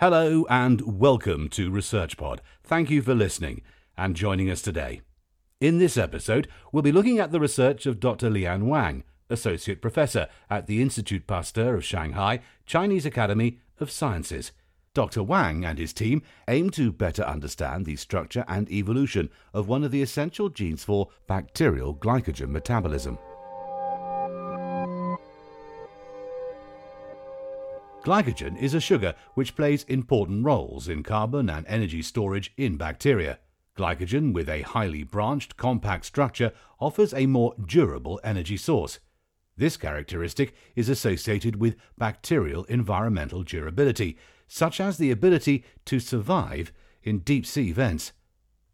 Hello and welcome to ResearchPod. Thank you for listening and joining us today. In this episode, we'll be looking at the research of Dr. Liang Wang, Associate Professor at the Institute Pasteur of Shanghai, Chinese Academy of Sciences. Dr. Wang and his team aim to better understand the structure and evolution of one of the essential genes for bacterial glycogen metabolism. Glycogen is a sugar which plays important roles in carbon and energy storage in bacteria. Glycogen, with a highly branched, compact structure, offers a more durable energy source. This characteristic is associated with bacterial environmental durability, such as the ability to survive in deep sea vents.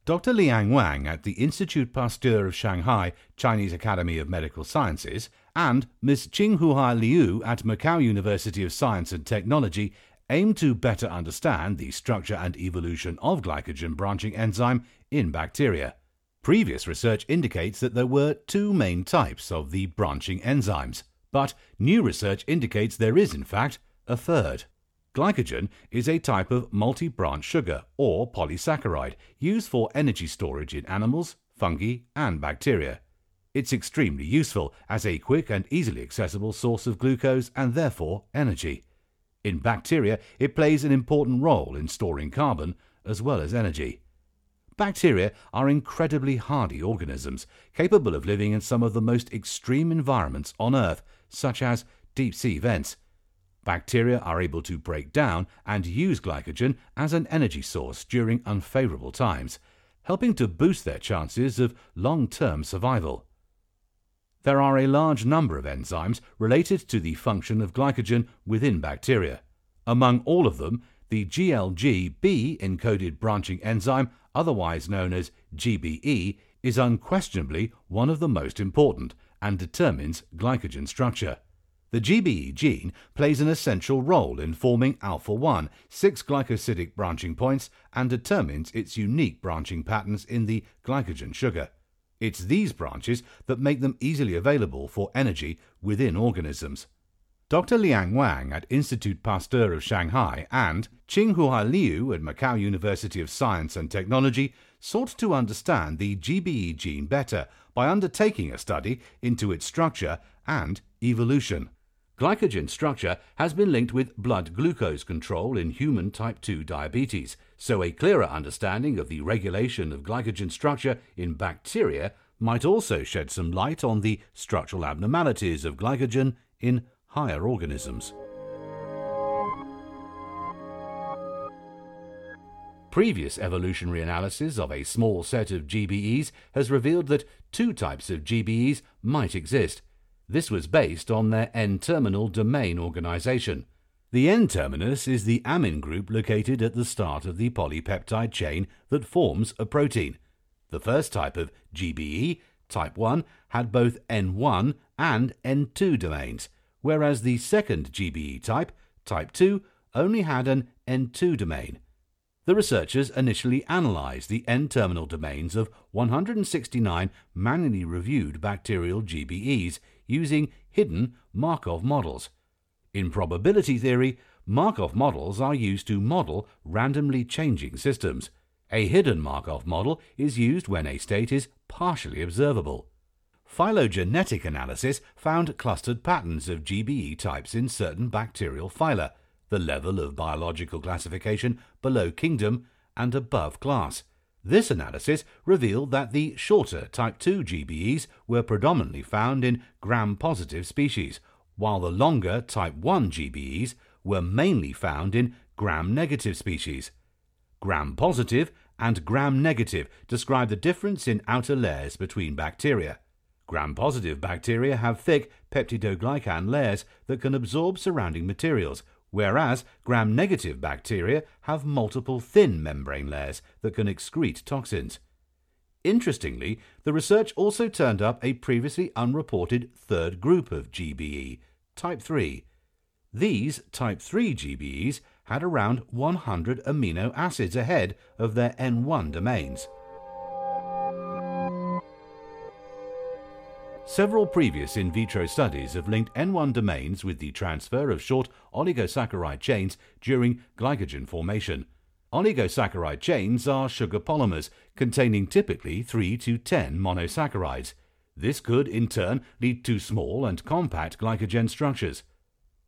Dr. Liang Wang at the Institute Pasteur of Shanghai Chinese Academy of Medical Sciences and Ms. Qinghua Liu at Macau University of Science and Technology aim to better understand the structure and evolution of glycogen branching enzyme in bacteria. Previous research indicates that there were two main types of the branching enzymes, but new research indicates there is, in fact, a third. Glycogen is a type of multi branch sugar or polysaccharide used for energy storage in animals, fungi, and bacteria. It's extremely useful as a quick and easily accessible source of glucose and therefore energy. In bacteria, it plays an important role in storing carbon as well as energy. Bacteria are incredibly hardy organisms, capable of living in some of the most extreme environments on Earth, such as deep sea vents. Bacteria are able to break down and use glycogen as an energy source during unfavorable times, helping to boost their chances of long term survival. There are a large number of enzymes related to the function of glycogen within bacteria. Among all of them, the GLGB encoded branching enzyme, otherwise known as GBE, is unquestionably one of the most important and determines glycogen structure. The GBE gene plays an essential role in forming alpha 1, six glycosidic branching points, and determines its unique branching patterns in the glycogen sugar. It's these branches that make them easily available for energy within organisms. Dr. Liang Wang at Institute Pasteur of Shanghai and Qinghua Liu at Macau University of Science and Technology sought to understand the GBE gene better by undertaking a study into its structure and evolution. Glycogen structure has been linked with blood glucose control in human type 2 diabetes, so a clearer understanding of the regulation of glycogen structure in bacteria might also shed some light on the structural abnormalities of glycogen in higher organisms. Previous evolutionary analysis of a small set of GBEs has revealed that two types of GBEs might exist this was based on their N-terminal domain organization. The N-terminus is the amine group located at the start of the polypeptide chain that forms a protein. The first type of GBE, type 1, had both N1 and N2 domains, whereas the second GBE type, type 2, only had an N2 domain. The researchers initially analyzed the N-terminal domains of 169 manually reviewed bacterial GBEs using hidden Markov models. In probability theory, Markov models are used to model randomly changing systems. A hidden Markov model is used when a state is partially observable. Phylogenetic analysis found clustered patterns of GBE types in certain bacterial phyla, the level of biological classification below kingdom and above class. This analysis revealed that the shorter type 2 GBEs were predominantly found in gram-positive species, while the longer type 1 GBEs were mainly found in gram-negative species. Gram-positive and gram-negative describe the difference in outer layers between bacteria. Gram-positive bacteria have thick peptidoglycan layers that can absorb surrounding materials, whereas gram-negative bacteria have multiple thin membrane layers that can excrete toxins. Interestingly, the research also turned up a previously unreported third group of GBE, type 3. These type 3 GBEs had around 100 amino acids ahead of their N1 domains. Several previous in vitro studies have linked N1 domains with the transfer of short oligosaccharide chains during glycogen formation. Oligosaccharide chains are sugar polymers containing typically 3 to 10 monosaccharides. This could, in turn, lead to small and compact glycogen structures.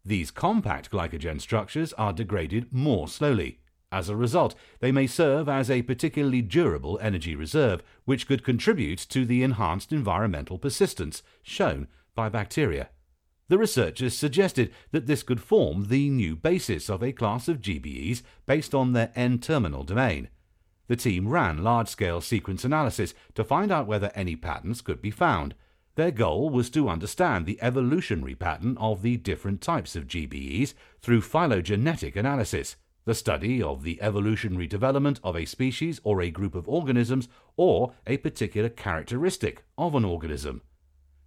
These compact glycogen structures are degraded more slowly. As a result, they may serve as a particularly durable energy reserve, which could contribute to the enhanced environmental persistence shown by bacteria. The researchers suggested that this could form the new basis of a class of GBEs based on their N terminal domain. The team ran large scale sequence analysis to find out whether any patterns could be found. Their goal was to understand the evolutionary pattern of the different types of GBEs through phylogenetic analysis the study of the evolutionary development of a species or a group of organisms or a particular characteristic of an organism.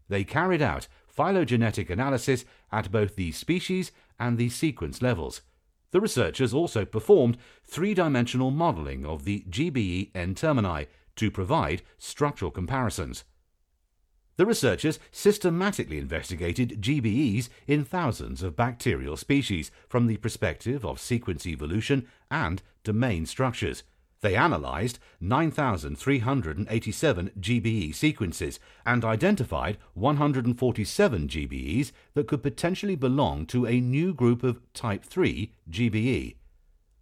They carried out phylogenetic analysis at both the species and the sequence levels. The researchers also performed three dimensional modeling of the GBE N termini to provide structural comparisons. The researchers systematically investigated GBEs in thousands of bacterial species from the perspective of sequence evolution and domain structures. They analyzed 9,387 GBE sequences and identified 147 GBEs that could potentially belong to a new group of type 3 GBE.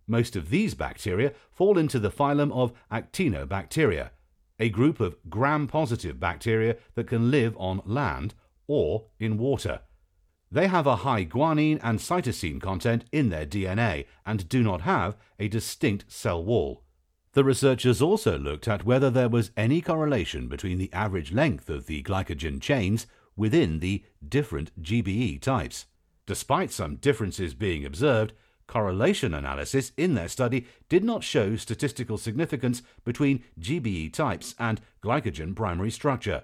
Most of these bacteria fall into the phylum of Actinobacteria, a group of gram positive bacteria that can live on land or in water. They have a high guanine and cytosine content in their DNA and do not have a distinct cell wall. The researchers also looked at whether there was any correlation between the average length of the glycogen chains within the different GBE types. Despite some differences being observed, correlation analysis in their study did not show statistical significance between GBE types and glycogen primary structure.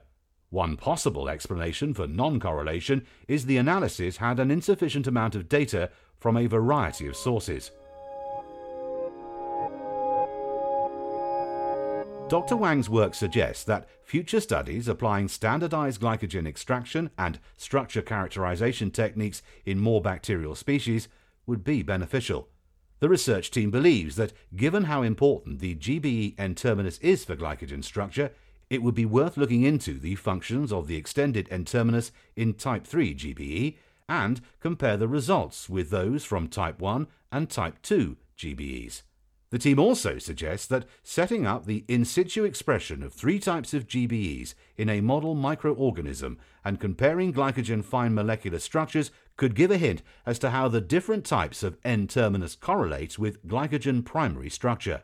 One possible explanation for non correlation is the analysis had an insufficient amount of data from a variety of sources. Dr. Wang's work suggests that future studies applying standardized glycogen extraction and structure characterization techniques in more bacterial species would be beneficial. The research team believes that, given how important the GBE N terminus is for glycogen structure, it would be worth looking into the functions of the extended N terminus in type 3 GBE and compare the results with those from type 1 and type 2 GBEs. The team also suggests that setting up the in situ expression of three types of GBEs in a model microorganism and comparing glycogen fine molecular structures could give a hint as to how the different types of N terminus correlate with glycogen primary structure.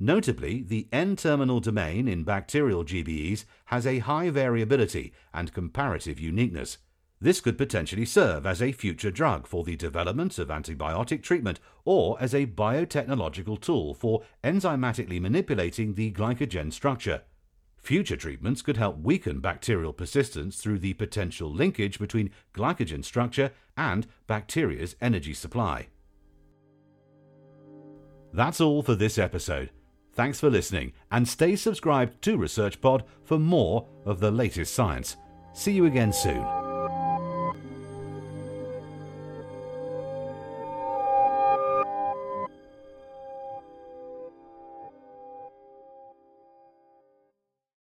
Notably, the N terminal domain in bacterial GBEs has a high variability and comparative uniqueness. This could potentially serve as a future drug for the development of antibiotic treatment or as a biotechnological tool for enzymatically manipulating the glycogen structure. Future treatments could help weaken bacterial persistence through the potential linkage between glycogen structure and bacteria's energy supply. That's all for this episode. Thanks for listening and stay subscribed to ResearchPod for more of the latest science. See you again soon.